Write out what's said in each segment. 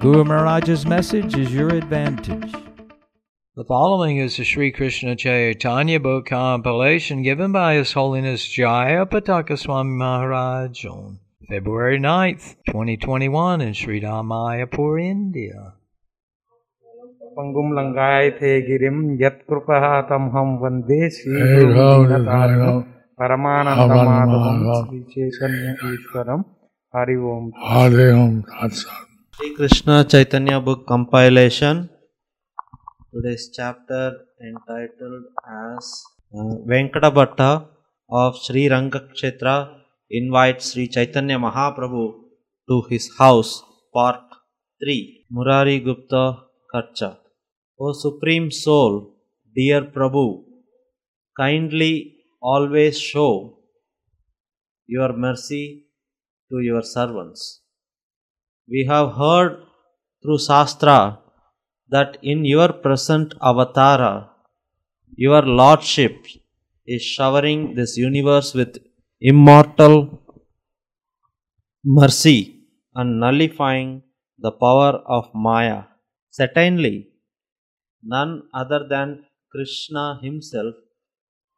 Guru Maharaj's message is your advantage. The following is the Sri Krishna Chaitanya book compilation given by His Holiness Jaya Pataka Swami Maharaj on February 9th, 2021 in Sridham Mayapur, India. पंगुम लंगाए थे गिरिम यत कृपा तम हम वंदे परमानंद श्री चैतन्य ईश्वरम हरि ओम हरे ओम Sri Krishna Chaitanya book compilation. Today's chapter entitled as uh, Venkata Bhatta of Sri Rangakshetra invites Sri Chaitanya Mahaprabhu to his house, part 3. Murari Gupta Kadacha. O Supreme Soul, dear Prabhu, kindly always show your mercy to your servants. We have heard through Shastra that in your present avatara, your Lordship is showering this universe with immortal mercy and nullifying the power of Maya. Certainly, none other than Krishna himself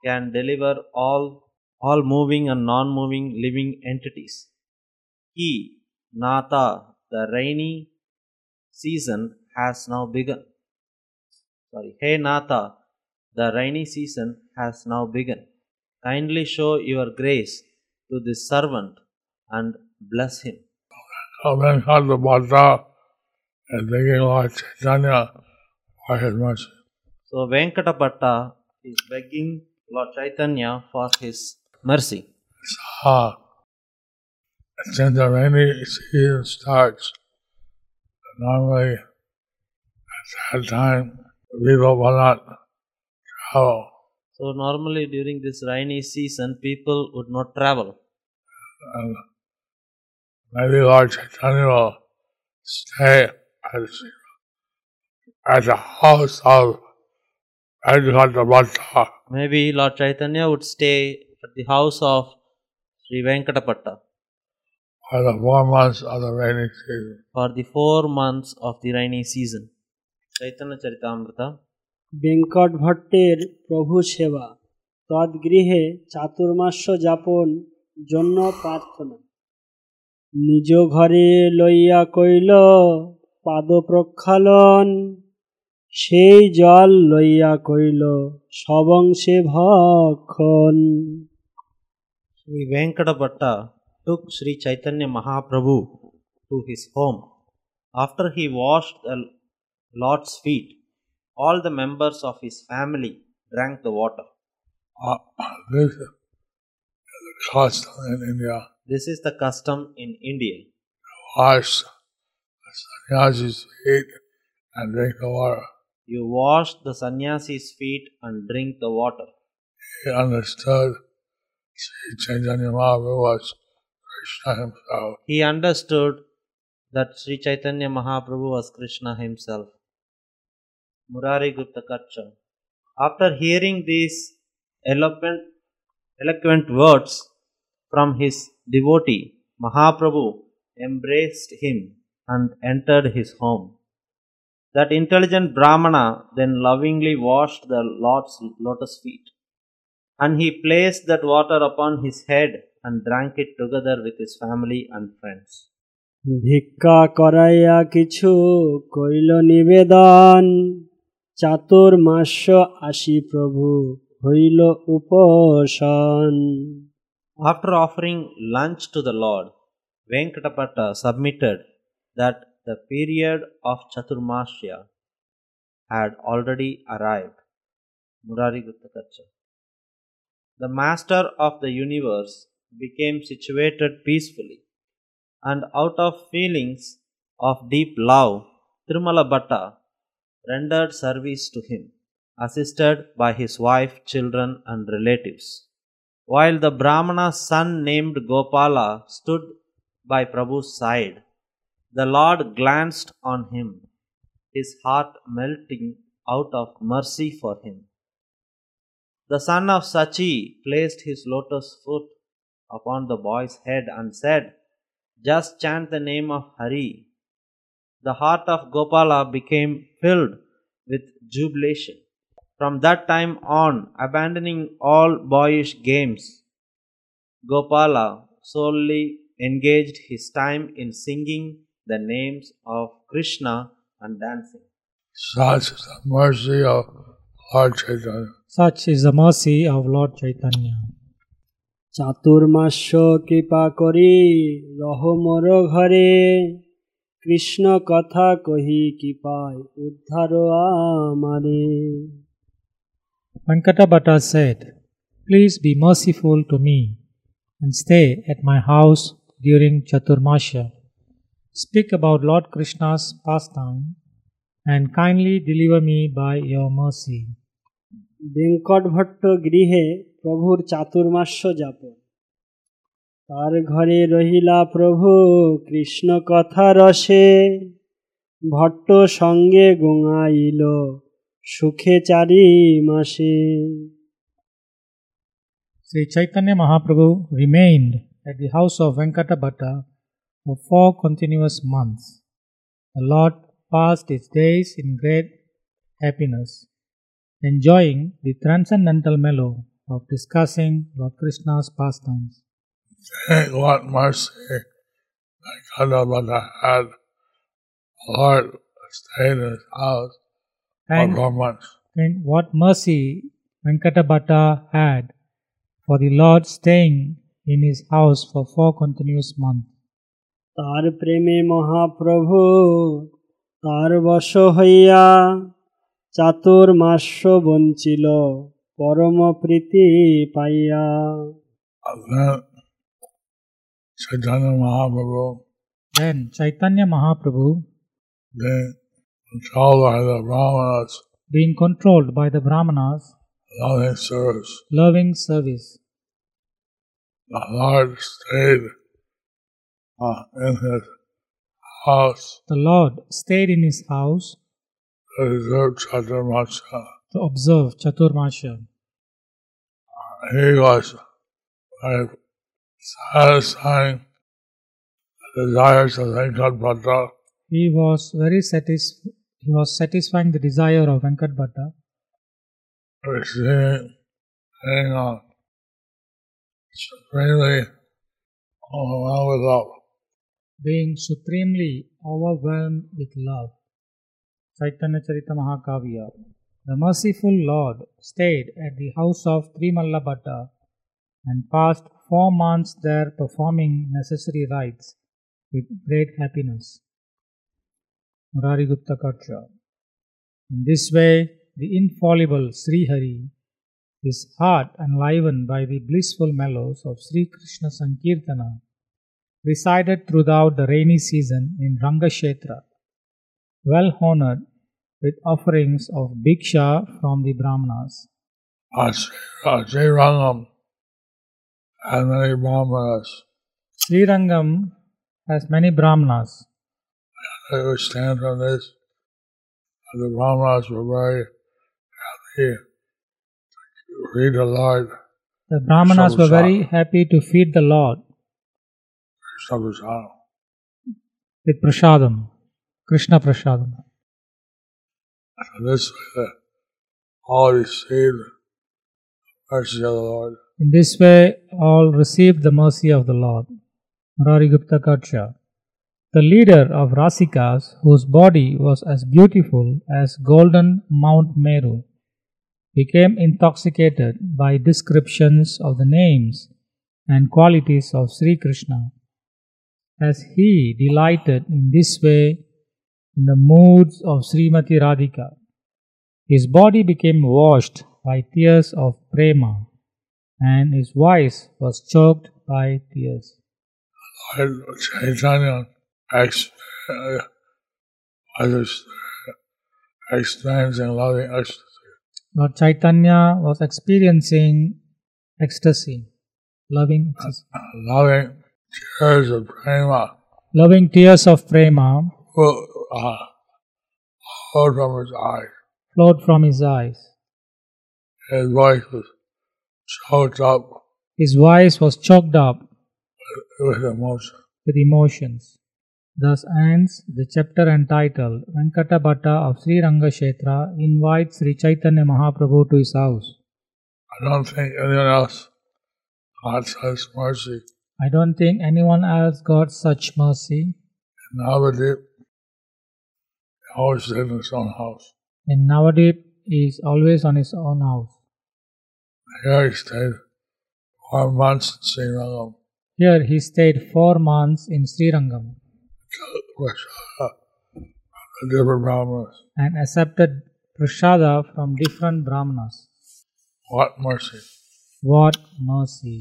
can deliver all, all moving and non moving living entities. He, Nata, the rainy season has now begun. Sorry, Hey Nata, the rainy season has now begun. Kindly show your grace to this servant and bless him. So then got the Bhatta and thinking Lord Chaitanya for his mercy. So Venkata Bhatta is begging Lord Chaitanya for his mercy. And since the rainy season starts, normally at that time people will not travel. So normally during this rainy season, people would not travel. And maybe Lord Chaitanya will stay at, at the house of. Maybe Lord Chaitanya would stay at the house of Sri Venkata Bhatta for the four months of the rainy season. for the four months of the rainy season. Chaitanya Charitamrita. Venkat ভট্টের প্রভু সেবা তদ্গৃহে চাতুর্মাস্য যাপন জন্য প্রার্থনা নিজ ঘরে লইয়া কইল পাদ প্রক্ষালন সেই জল লইয়া কইল সবংশে ভক্ষণ Sri Venkatapata took Sri Chaitanya Mahaprabhu to his home. After he washed the Lord's feet, all the members of his family drank the water. Uh, this is the custom in India. This is the custom in India. Wash the sannyasi's feet and drink the water. You wash the sannyasi's feet and drink the water. He understood Sri Chaitanya Mahaprabhu was Krishna himself. He understood that Sri Chaitanya Mahaprabhu was Krishna himself. Murari Gupta Kadacha. After hearing these eloquent, eloquent words from his devotee, Mahaprabhu embraced him and entered his home. That intelligent Brahmana then lovingly washed the Lord's lotus feet. And he placed that water upon his head and drank it together with his family and friends. After offering lunch to the Lord, Venkata Bhatta submitted that the period of Chaturmasya had already arrived. Murari Gupta Kadacha. The master of the universe became situated peacefully, and out of feelings of deep love Tirumala Bhatta rendered service to him, assisted by his wife, children, and relatives. While the Brahmana's son named Gopala stood by Prabhu's side, the Lord glanced on him, his heart melting out of mercy for him. The son of Sachi placed his lotus foot upon the boy's head and said, Just chant the name of Hari. The heart of Gopala became filled with jubilation. From that time on, abandoning all boyish games, Gopala solely engaged his time in singing the names of Krishna and dancing. Such is the mercy of Lord Chaitanya. Such is the mercy of Lord Chaitanya. Chaturmasya কৃপা করি রহ মোর ঘরে কৃষ্ণ কথা কহি কি পায় উদ্ধার আমারে Venkata said, Please be merciful to me and stay at my house during Chaturmasya. Speak about Lord Krishna's pastime and kindly deliver me by your mercy. Venkat Bhatt গৃহে প্রভুর চাতুর্মাস্য যাপন তার ঘরে রহিলা প্রভু কৃষ্ণ কথা রসে ভট্ট সঙ্গে গোঙাইল সুখে চারি মাসে Mahaprabhu remained at the house of Venkata Bhatta for four continuous months. The Lord passed his days in great happiness, enjoying the transcendental mellow of discussing Lord Krishna's pastimes. Mercy had, Lord in his house and, for months. And what mercy Venkata Bhatta had for the Lord staying in his house for four continuous months. তার প্রেমে মহাপ্রভু তার বশ হইয়া চাতুর্মাস্য বঞ্চিল পরম প্রীতি পাইয়া Then Chaitanya Mahaprabhu Then Chaitanya Mahaprabhu, being controlled by the Brahmanas, being controlled by the Brahmanas, loving service, loving service, the Lord stayed uh, in his house the Lord stayed in his house to observe Chaturmasya. to observe Chaturmasya. He was very satisfying the desires of Venkat Bhatta He was very satis- he was satisfying the desire of Venkat Bhatta, receiving being uh, supremely overwhelmed with love. being supremely overwhelmed with love. Chaitanya Charita Mahakavya. The merciful Lord stayed at the house of Trimalla Bhatta and passed four months there performing necessary rites with great happiness. Murari Gupta Kadacha. In this way, the infallible Sri Hari, his heart enlivened by the blissful mellows of Sri Krishna Sankirtana, resided throughout the rainy season in Rangakshetra, well honored with offerings of bhiksha from the Brahmanas. Uh, Sri Rangam had many Brahmanas. Sri Rangam has many Brahmanas. They would stand from this. The Brahmanas were very happy to read the Lord The Brahmanas were very happy to feed the Lord Krishna with prasadam, Krishna prasadam. Way, uh, all received the mercy of the Lord. In this way, all received the mercy of the Lord. Murari Gupta Kadacha. The leader of Rasikas, whose body was as beautiful as golden Mount Meru, became intoxicated by descriptions of the names and qualities of Sri Krishna. As he delighted in this way in the moods of Srimati Radhika, his body became washed by tears of prema, and his voice was choked by tears. Lord Chaitanya ex- uh, was experiencing loving ecstasy. Lord Chaitanya was experiencing ecstasy, loving, ecstasy, loving tears of prema loving tears of prema flo- uh, flowed from his eyes. flowed from his eyes. His voice was choked up His voice was choked up with emotion. with emotions. Thus ends the chapter entitled Venkata Bhatta of Sri Rangakshetra invites Sri Chaitanya Mahaprabhu to his house. I don't think anyone else got such mercy. I don't think anyone else got such mercy. In Navadip, always in his own house. And Navadip, he is always on his own house. Here he stayed four months in Srirangam. Here he stayed four months in Srirangam with uh, different Brahmanas. and accepted prasada from different brahmanas. What mercy. What mercy!